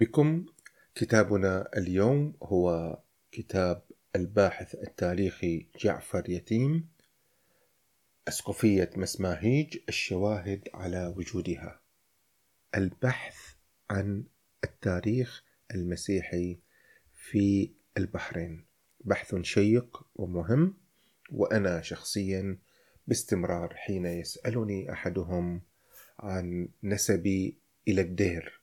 بكم كتابنا اليوم هو كتاب الباحث التاريخي جعفر يتيم أسقفية مسماهيج الشواهد على وجودها. البحث عن التاريخ المسيحي في البحرين. بحث شيق ومهم وأنا شخصيا باستمرار حين يسألني أحدهم عن نسبي إلى الدير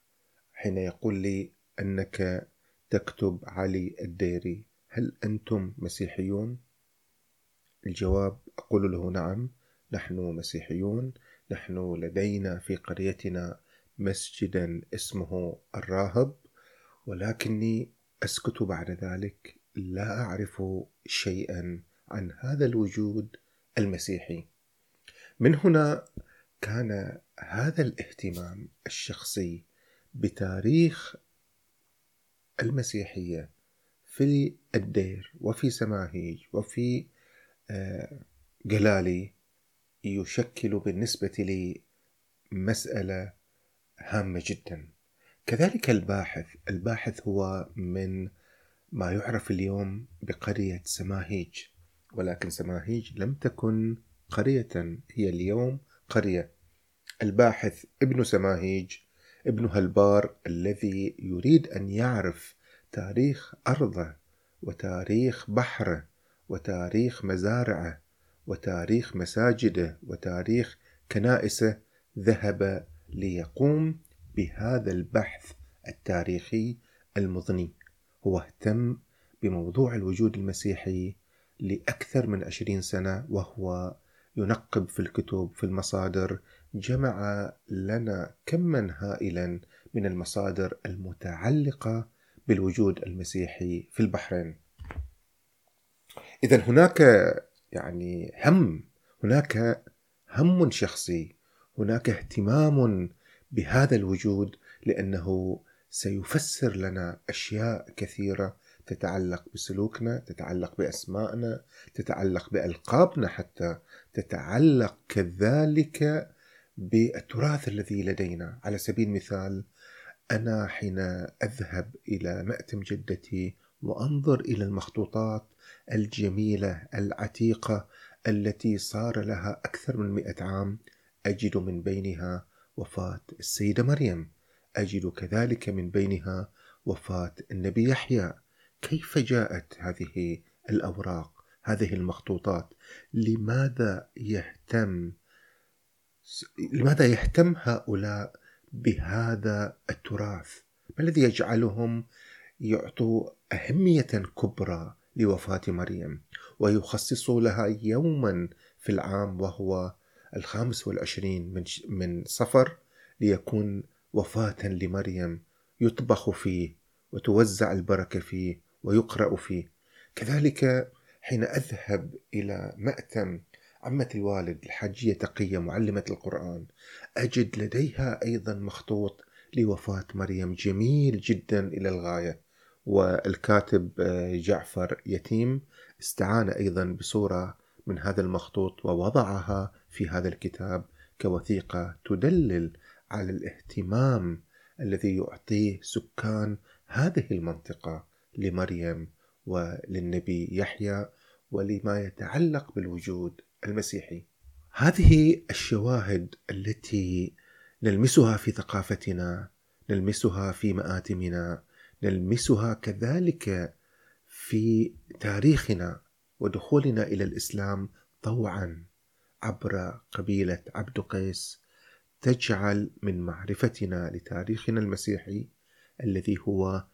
حين يقول لي أنك تكتب علي الديري. هل أنتم مسيحيون؟ الجواب أقول له نعم نحن مسيحيون. نحن لدينا في قريتنا مسجدا اسمه الراهب ولكني أسكت بعد ذلك. لا أعرف شيئا عن هذا الوجود المسيحي. من هنا كان هذا الاهتمام الشخصي بتاريخ المسيحية في الدير وفي سماهيج وفي جلالي آه، يشكل بالنسبة لي مسألة هامة جدا. كذلك الباحث الباحث هو من ما يعرف اليوم بقرية سماهيج ولكن سماهيج لم تكن قرية هي اليوم قرية. الباحث ابن سماهيج ابن هالبار الذي يريد أن يعرف تاريخ أرضه وتاريخ بحره وتاريخ مزارعه وتاريخ مساجده وتاريخ كنائسه ذهب ليقوم بهذا البحث التاريخي المضني. هو اهتم بموضوع الوجود المسيحي لأكثر من عشرين سنة وهو ينقب في الكتب في المصادر جمع لنا كما هائلا من المصادر المتعلقة بالوجود المسيحي في البحرين. إذا هناك يعني هم هناك هم شخصي هناك اهتمام بهذا الوجود لأنه سيفسر لنا أشياء كثيرة تتعلق بسلوكنا تتعلق بأسمائنا تتعلق بألقابنا حتى تتعلق كذلك بالتراث الذي لدينا. على سبيل المثال أنا حين أذهب إلى مأتم جدتي وأنظر إلى المخطوطات الجميلة العتيقة التي صار لها أكثر من مئة عام أجد من بينها وفاة السيدة مريم. أجد كذلك من بينها وفاة النبي يحيى. كيف جاءت هذه الأوراق هذه المخطوطات؟ لماذا يهتم لماذا يهتم هؤلاء بهذا التراث؟ ما الذي يجعلهم يعطوا أهمية كبرى لوفاة مريم ويخصصوا لها يوما في العام وهو الخامس والعشرين من, من صفر ليكون وفاة لمريم يطبخ فيه وتوزع البركة فيه ويقرأ فيه. كذلك حين أذهب إلى مأتم عمة الوالد الحاجية تقية معلمة القرآن. أجد لديها أيضا مخطوط لوفاة مريم جميل جدا إلى الغاية. والكاتب آه، جعفر يتيم استعان أيضا بصورة من هذا المخطوط ووضعها في هذا الكتاب كوثيقة تدلل على الاهتمام الذي يعطيه سكان هذه المنطقة لمريم وللنبي يحيى ولما يتعلق بالوجود المسيحي. هذه الشواهد التي نلمسها في ثقافتنا، نلمسها في مآتمنا، نلمسها كذلك في تاريخنا ودخولنا إلى الإسلام طوعا عبر قبيلة عبد قيس تجعل من معرفتنا لتاريخنا المسيحي الذي هو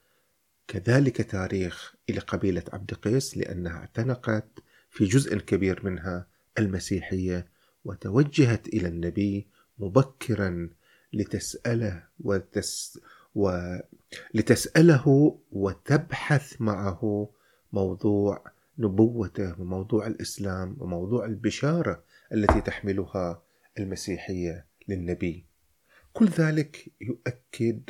كذلك تاريخ إلى قبيلة عبد قيس لأنها اعتنقت في جزء كبير منها المسيحية وتوجهت إلى النبي مبكرا لتسأله وتس ولتساله وتبحث معه موضوع نبوته وموضوع الإسلام وموضوع البشارة التي تحملها المسيحية للنبي. كل ذلك يؤكد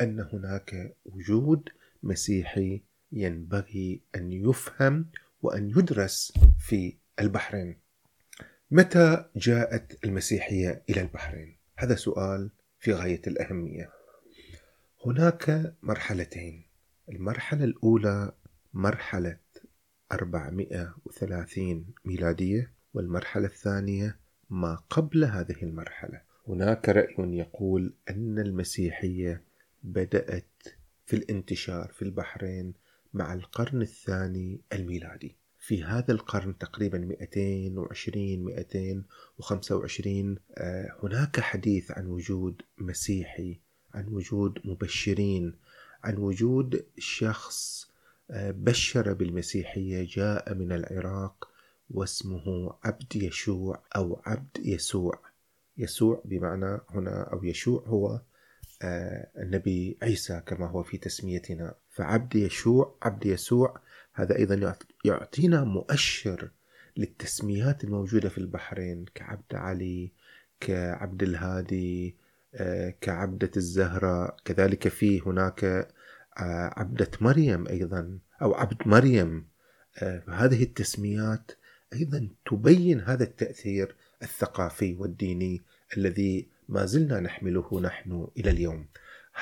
أن هناك وجود مسيحي ينبغي أن يفهم وأن يدرس في البحرين. متى جاءت المسيحية إلى البحرين؟ هذا سؤال في غاية الأهمية. هناك مرحلتين. المرحلة الأولى مرحلة 430 ميلادية والمرحلة الثانية ما قبل هذه المرحلة. هناك رأي يقول أن المسيحية بدأت في الانتشار في البحرين مع القرن الثاني الميلادي. في هذا القرن تقريبا 220 225 آه، هناك حديث عن وجود مسيحي عن وجود مبشرين عن وجود شخص آه، بشر بالمسيحية جاء من العراق واسمه عبد يشوع أو عبد يسوع. يسوع بمعنى هنا أو يشوع هو آه، النبي عيسى كما هو في تسميتنا. فعبد يشوع عبد يسوع هذا أيضا يعطينا مؤشر للتسميات الموجودة في البحرين كعبد علي كعبد الهادي آه، كعبدة الزهراء كذلك في هناك آه، عبدة مريم أيضا أو عبد مريم هذه التسميات أيضا تبين هذا التأثير الثقافي والديني الذي ما زلنا نحمله نحن إلى اليوم.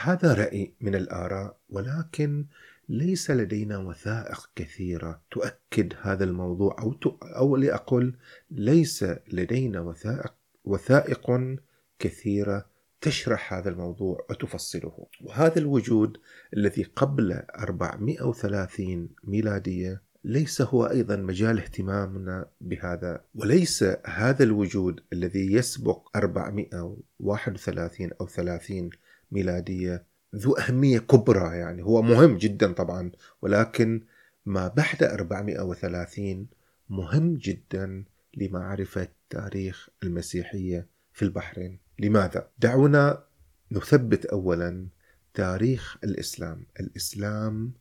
هذا رأي من الآراء ولكن ليس لدينا وثائق كثيرة تؤكد هذا الموضوع أو أو لاقل ليس لدينا وثائق وثائق كثيرة تشرح هذا الموضوع وتفصله. وهذا الوجود الذي قبل 430 ميلادية ليس هو أيضا مجال اهتمامنا بهذا وليس هذا الوجود الذي يسبق 431 أو 30 ميلادية ذو أهمية كبرى يعني. هو مهم جدا طبعا ولكن ما بعد 430 مهم جدا لمعرفة تاريخ المسيحية في البحرين. لماذا؟ دعونا نثبت اولا تاريخ الإسلام. الإسلام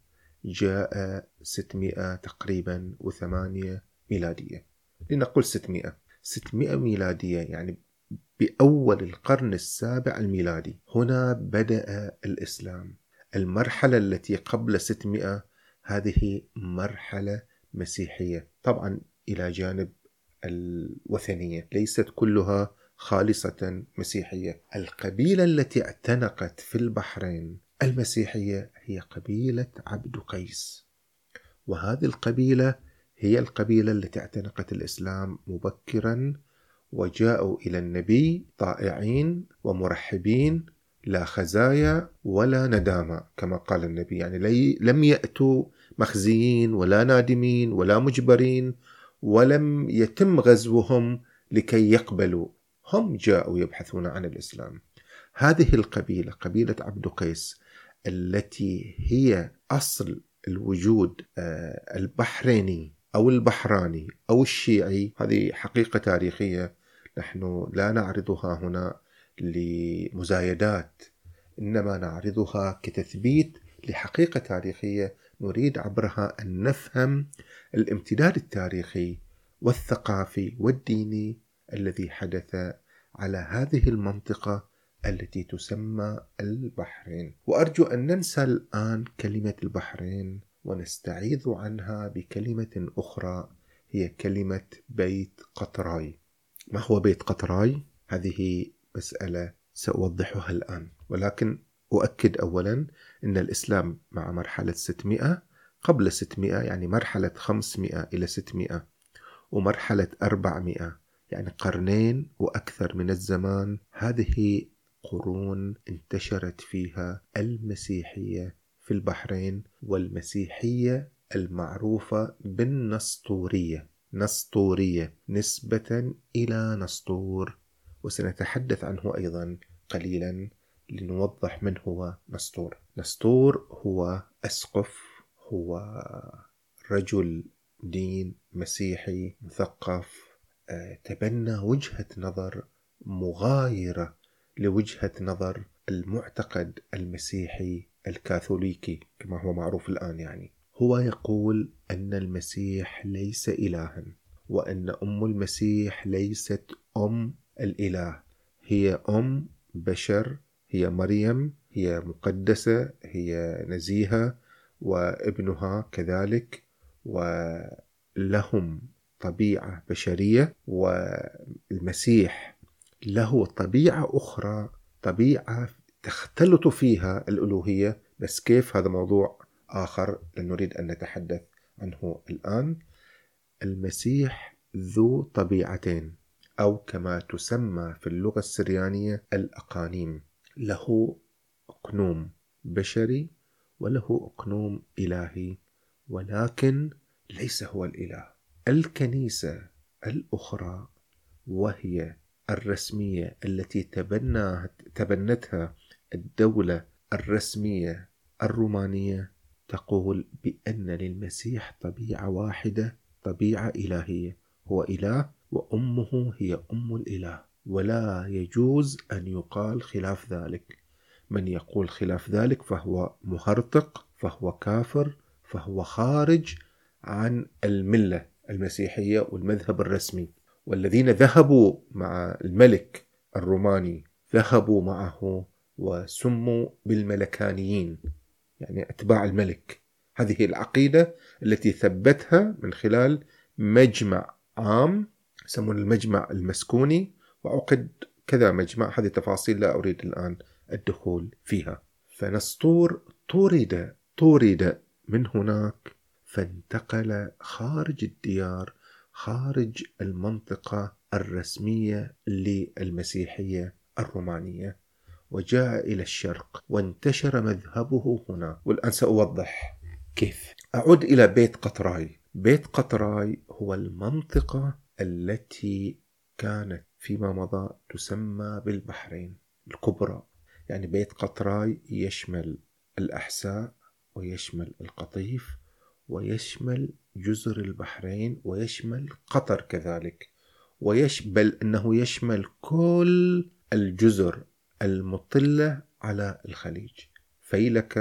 جاء 600 تقريبا وثمانية ميلادية. لنقول 600 600 ميلادية يعني بأول القرن السابع الميلادي هنا بدأ الإسلام. المرحلة التي قبل 600 هذه مرحلة مسيحية طبعا إلى جانب الوثنية ليست كلها خالصة مسيحية. القبيلة التي اعتنقت في البحرين المسيحية هي قبيلة عبد قيس. وهذه القبيلة هي القبيلة التي اعتنقت الإسلام مبكرا وجاءوا إلى النبي طائعين ومرحبين لا خزايا ولا ندامة كما قال النبي. يعني لم يأتوا مخزيين ولا نادمين ولا مجبرين ولم يتم غزوهم لكي يقبلوا. هم جاءوا يبحثون عن الإسلام. هذه القبيلة قبيلة عبد قيس التي هي أصل الوجود آه، البحريني أو البحراني أو الشيعي. هذه حقيقة تاريخية نحن لا نعرضها هنا لمزايدات إنما نعرضها كتثبيت لحقيقة تاريخية نريد عبرها أن نفهم الامتداد التاريخي والثقافي والديني الذي حدث على هذه المنطقة التي تسمى البحرين. وأرجو أن ننسى الآن كلمة البحرين. ونستعيذ عنها بكلمة أخرى هي كلمة بيت قطراي. ما هو بيت قطراي؟ هذه مسألة سأوضحها الآن. ولكن أؤكد اولا إن الإسلام مع مرحلة 600 قبل 600 يعني مرحلة 500 إلى 600 ومرحلة 400 يعني قرنين وأكثر من الزمان هذه قرون انتشرت فيها المسيحية في البحرين والمسيحية المعروفة بالنسطورية. نسطورية نسبة إلى نسطور. وسنتحدث عنه أيضا قليلا لنوضح من هو نسطور. نسطور هو أسقف هو رجل دين مسيحي مثقف آه، تبنى وجهة نظر مغايرة لوجهة نظر المعتقد المسيحي الكاثوليكي كما هو معروف الآن يعني. هو يقول أن المسيح ليس إلها وأن أم المسيح ليست أم الإله. هي أم بشر هي مريم هي مقدسة هي نزيهة وابنها كذلك ولهم طبيعة بشرية والمسيح له طبيعة أخرى طبيعة تختلط فيها الألوهية. بس كيف هذا موضوع آخر نريد أن نتحدث عنه الآن؟ المسيح ذو طبيعتين أو كما تسمى في اللغة السريانية الأقانيم له أقنوم بشري وله أقنوم إلهي ولكن ليس هو الإله. الكنيسة الأخرى وهي الرسمية التي تبنتها الدولة الرسمية الرومانية تقول بأن للمسيح طبيعة واحدة طبيعة إلهية. هو إله وأمه هي أم الإله ولا يجوز أن يقال خلاف ذلك. من يقول خلاف ذلك فهو مهرطق فهو كافر فهو خارج عن الملة المسيحية والمذهب الرسمي. والذين ذهبوا مع الملك الروماني ذهبوا معه وسموا بالملكانيين يعني أتباع الملك. هذه العقيدة التي ثبتها من خلال مجمع عام يسمون المجمع المسكوني وعقد كذا مجمع. هذه تفاصيل لا أريد الآن الدخول فيها. فنسطور طرد طرد من هناك فانتقل خارج الديار خارج المنطقة الرسمية للمسيحية الرومانية وجاء إلى الشرق وانتشر مذهبه هنا. والآن سأوضح كيف. أعود إلى بيت قطراي. بيت قطراي هو المنطقة التي كانت فيما مضى تسمى بالبحرين الكبرى. يعني بيت قطراي يشمل الأحساء ويشمل القطيف ويشمل جزر البحرين ويشمل قطر كذلك ويشمل إنه يشمل كل الجزر المطلة على الخليج. فيلك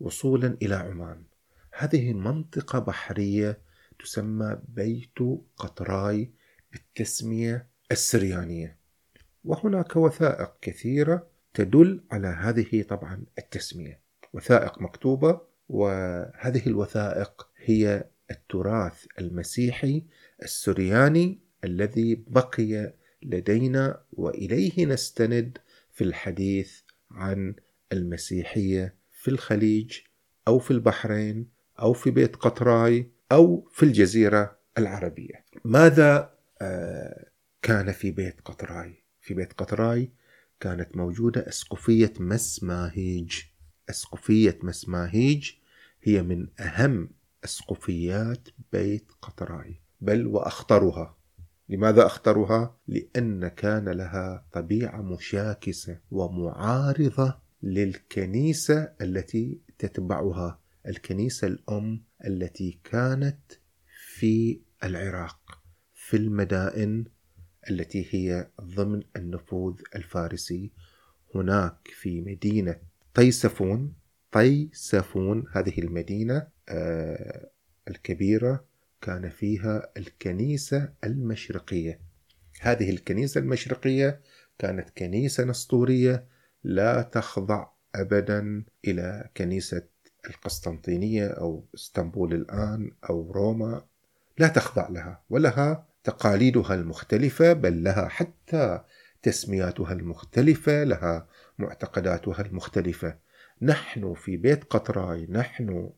وصولا إلى عمان. هذه منطقة بحرية تسمى بيت قطراي بالتسمية السريانية. وهناك وثائق كثيرة تدل على هذه طبعا التسمية. وثائق مكتوبة وهذه الوثائق هي التراث المسيحي السرياني الذي بقي لدينا وإليه نستند في الحديث عن المسيحية في الخليج أو في البحرين أو في بيت قطراي أو في الجزيرة العربية. ماذا آه، كان في بيت قطراي؟ في بيت قطراي كانت موجودة أسقفية مسماهيج. أسقفية مسماهيج هي من أهم أسقفيات بيت قطراي. بل وأخطرها. لماذا أخطرها؟ لأن كان لها طبيعة مشاكسة ومعارضة للكنيسة التي تتبعها. الكنيسة الأم التي كانت في العراق في المدائن التي هي ضمن النفوذ الفارسي. هناك في مدينة طيسفون طيسفون هذه المدينة آه، الكبيرة كان فيها الكنيسة المشرقية. هذه الكنيسة المشرقية كانت كنيسة نسطورية لا تخضع أبدا إلى كنيسة القسطنطينية أو إسطنبول الآن أو روما لا تخضع لها ولها تقاليدها المختلفة بل لها حتى تسمياتها المختلفة لها معتقداتها المختلفة. نحن في بيت قطراي نحن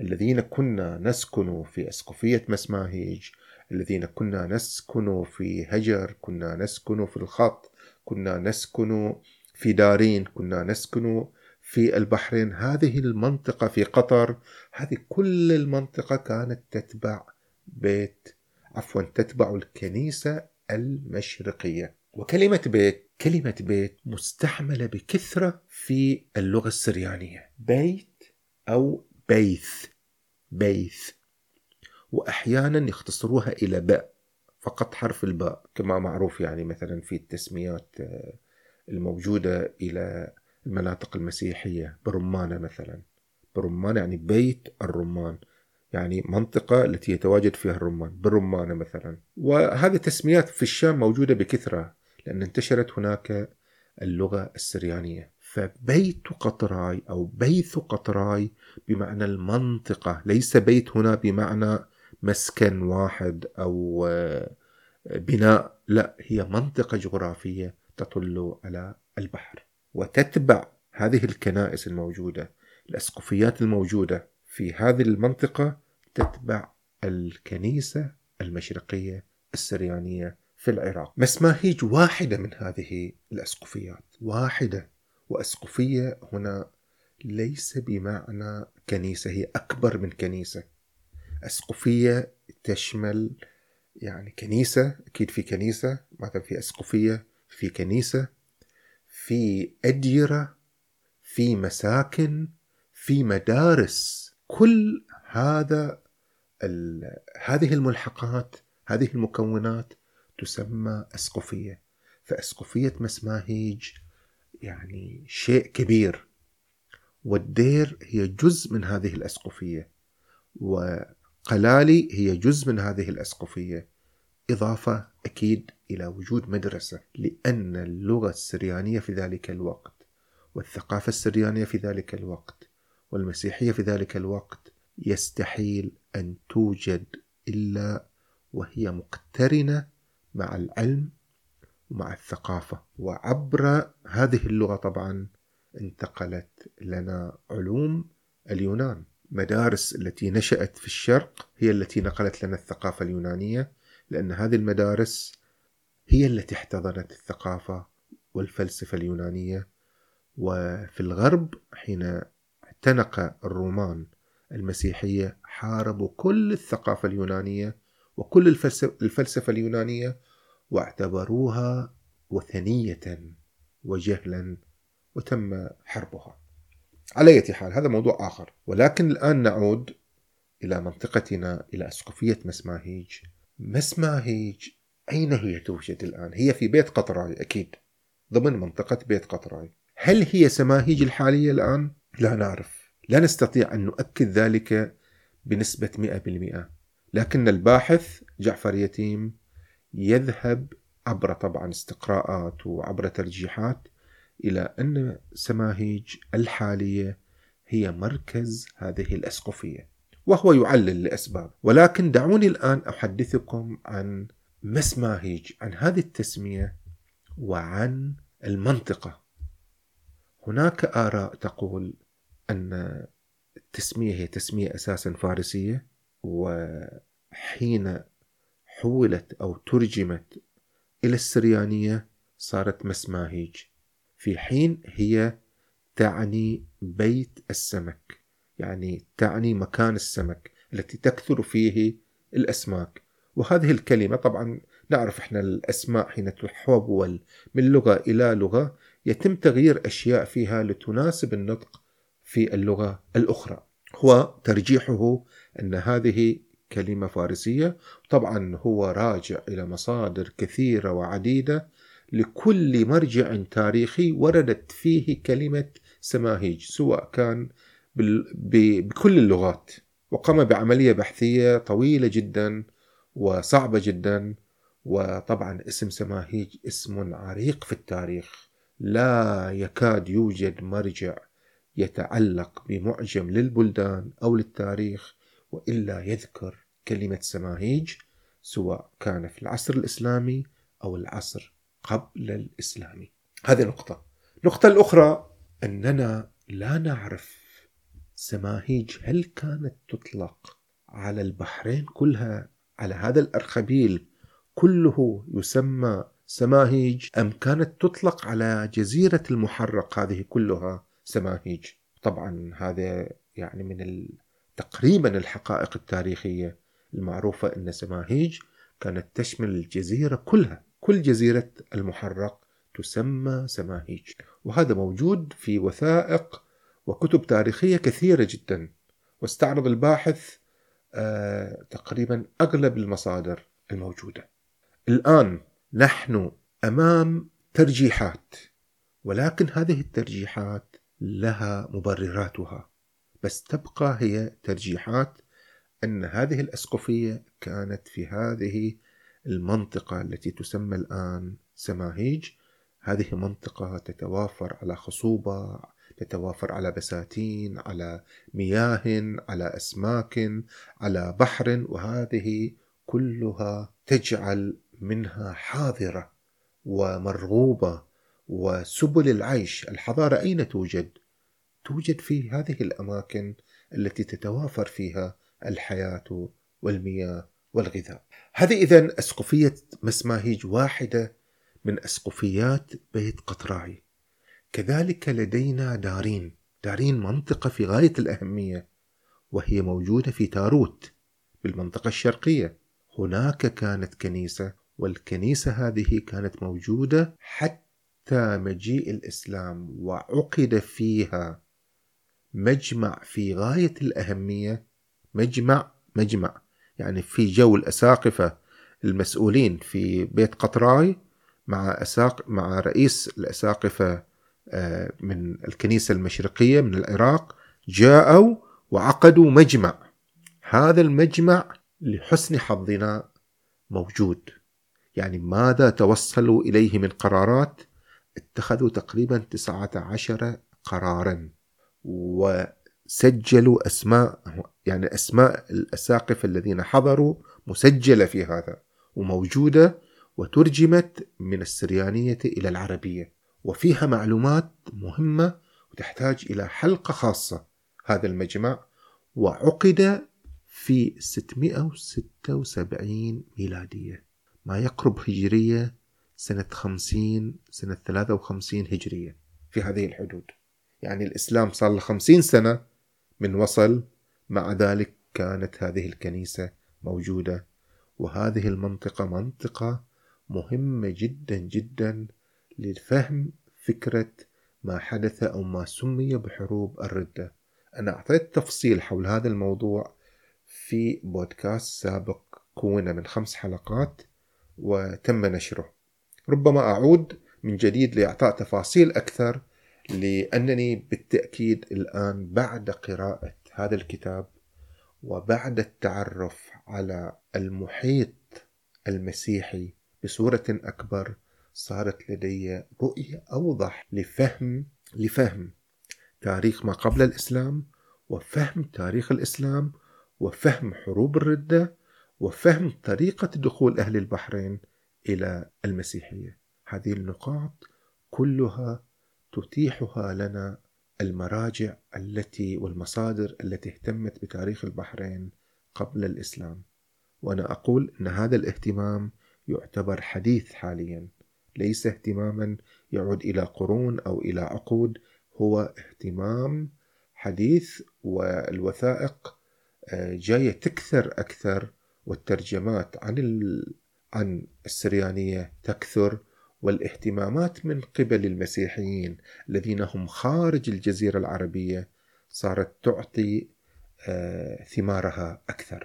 الذين كنا نسكن في اسقفيه مسماهيج الذين كنا نسكن في هجر كنا نسكن في الخط كنا نسكن في دارين كنا نسكن في البحرين. هذه المنطقة في قطر هذه كل المنطقة كانت تتبع بيت عفوا تتبع الكنيسة المشرقية. وكلمة بيت كلمة بيت مستحملة بكثرة في اللغة السريانية. بيت أو بيث بيث. وأحيانا يختصروها إلى باء فقط حرف الباء كما معروف يعني مثلا في التسميات آه، الموجودة إلى المناطق المسيحية برمانة مثلا. برمانة يعني بيت الرمان يعني منطقة التي يتواجد فيها الرمان برمانة مثلا. وهذه تسميات في الشام موجودة بكثرة لأن انتشرت هناك اللغة السريانية. فبيت قطراي أو بيث قطراي بمعنى المنطقة ليس بيت هنا بمعنى مسكن واحد أو آه، بناء لا هي منطقة جغرافية تطل على البحر وتتبع هذه الكنائس الموجودة الأسقفيات الموجودة في هذه المنطقة تتبع الكنيسة المشرقية السريانية في العراق. مسماهيج واحدة من هذه الأسقفيات واحدة. وأسقفية هنا ليس بمعنى كنيسة هي أكبر من كنيسة. أسقفية تشمل يعني كنيسة أكيد في كنيسة مثلا في أسقفية في كنيسة في أديرة في مساكن في مدارس. كل هذا هذه الملحقات هذه المكونات تسمى أسقفية فأسقفية مسماهيج. يعني شيء كبير. والدير هي جزء من هذه الأسقفية وقلالي هي جزء من هذه الأسقفية. إضافة أكيد إلى وجود مدرسة لأن اللغة السريانية في ذلك الوقت والثقافة السريانية في ذلك الوقت والمسيحية في ذلك الوقت يستحيل أن توجد إلا وهي مقترنة مع العلم ومع الثقافة. وعبر هذه اللغة طبعا انتقلت لنا علوم اليونان. مدارس التي نشأت في الشرق هي التي نقلت لنا الثقافة اليونانية لأن هذه المدارس هي التي احتضنت الثقافة والفلسفة اليونانية. وفي الغرب حين اعتنق الرومان المسيحية حاربوا كل الثقافة اليونانية وكل الفلسفة اليونانية واعتبروها وثنية وجهلا وتم حربها. على أي حال هذا موضوع آخر. ولكن الآن نعود إلى منطقتنا إلى أسقفية مسماهيج. مسماهيج أين هي توجد الآن؟ هي في بيت قطراي أكيد. ضمن منطقة بيت قطراي. هل هي سماهيج الحالية الآن؟ لا نعرف. لا نستطيع أن نؤكد ذلك بنسبة 100% لكن الباحث جعفر يتيم يذهب عبر طبعا استقراءات وعبر ترجيحات إلى أن سماهيج الحالية هي مركز هذه الأسقفية وهو يعلل لأسباب ولكن دعوني الآن أحدثكم عن مسماهيج عن هذه التسمية وعن المنطقة. هناك آراء تقول أن التسمية هي تسمية أساسا فارسية وحين حولت أو ترجمت إلى السريانية صارت مسماهيج. في حين هي تعني بيت السمك يعني تعني مكان السمك التي تكثر فيه الأسماك. وهذه الكلمة طبعا نعرف إحنا الأسماء حين تحول من لغة إلى لغة يتم تغيير أشياء فيها لتناسب النطق في اللغة الأخرى. هو ترجيحه أن هذه كلمة فارسية. طبعا هو راجع إلى مصادر كثيرة وعديدة لكل مرجع تاريخي وردت فيه كلمة سماهيج سواء كان بكل اللغات وقام بعملية بحثية طويلة جدا وصعبة جدا وطبعا اسم سماهيج اسم عريق في التاريخ. لا يكاد يوجد مرجع يتعلق بمعجم للبلدان أو للتاريخ وإلا يذكر كلمة سماهيج سواء كان في العصر الإسلامي أو العصر قبل الاسلامي. هذه نقطة. النقطه الأخرى أننا لا نعرف سماهيج هل كانت تطلق على البحرين كلها على هذا الأرخبيل كله يسمى سماهيج أم كانت تطلق على جزيرة المحرق هذه كلها سماهيج طبعا هذا يعني من تقريبا الحقائق التاريخية المعروفة أن سماهيج كانت تشمل الجزيرة كلها. كل جزيرة المحرق تسمى سماهيج. وهذا موجود في وثائق وكتب تاريخية كثيرة جدا. واستعرض الباحث آه تقريبا أغلب المصادر الموجودة. الآن نحن أمام ترجيحات ولكن هذه الترجيحات لها مبرراتها. بس تبقى هي ترجيحات أن هذه الأسقفية كانت في هذه المنطقة التي تسمى الآن سماهيج هذه منطقة تتوافر على خصوبة تتوافر على بساتين على مياه على أسماك على بحر وهذه كلها تجعل منها حاضرة ومرغوبة وسبل العيش الحضارة أين توجد؟ توجد في هذه الأماكن التي تتوافر فيها الحياة والمياه والغذاء. هذه إذا أسقفية مسماهيج واحدة من أسقفيات بيت قطراعي. كذلك لدينا دارين. دارين منطقة في غاية الأهمية وهي موجودة في تاروت بالمنطقة الشرقية. هناك كانت كنيسة والكنيسة هذه كانت موجودة حتى مجيء الإسلام وعقد فيها مجمع في غاية الأهمية مجمع مجمع. يعني في جو الأساقفة المسؤولين في بيت قطراي مع أساق مع رئيس الأساقفة آه، من الكنيسة المشرقية من العراق جاءوا وعقدوا مجمع. هذا المجمع لحسن حظنا موجود. يعني ماذا توصلوا إليه من قرارات؟ اتخذوا تقريبا 19 قرارا. وسجلوا أسماء يعني أسماء الأساقفة الذين حضروا مسجلة في هذا وموجودة وترجمت من السريانية إلى العربية. وفيها معلومات مهمة وتحتاج إلى حلقة خاصة هذا المجمع وعقد في 676 ميلادية. ما يقرب هجرية سنة 50 سنة 53 هجرية في هذه الحدود. يعني الإسلام صار له 50 سنة من وصل مع ذلك كانت هذه الكنيسة موجودة. وهذه المنطقة منطقة مهمة جدا جدا لفهم فكرة ما حدث أو ما سمي بحروب الردة. أنا أعطيت تفصيل حول هذا الموضوع في بودكاست سابق كون من خمس حلقات وتم نشره. ربما أعود من جديد لإعطاء تفاصيل أكثر لأنني بالتأكيد الآن بعد قراءة هذا الكتاب وبعد التعرف على المحيط المسيحي بصورة أكبر صارت لدي رؤية أوضح لفهم لفهم تاريخ ما قبل الإسلام وفهم تاريخ الإسلام وفهم حروب الردة وفهم طريقة دخول أهل البحرين إلى المسيحية. هذه النقاط كلها تتيحها لنا المراجع التي والمصادر التي اهتمت بتاريخ البحرين قبل الإسلام. وأنا أقول أن هذا الاهتمام يعتبر حديث حاليا ليس اهتماما يعود إلى قرون أو إلى عقود هو اهتمام حديث والوثائق آه، جاية تكثر أكثر والترجمات عن عن السريانية تكثر والاهتمامات من قبل المسيحيين الذين هم خارج الجزيرة العربية صارت تعطي آه، ثمارها أكثر.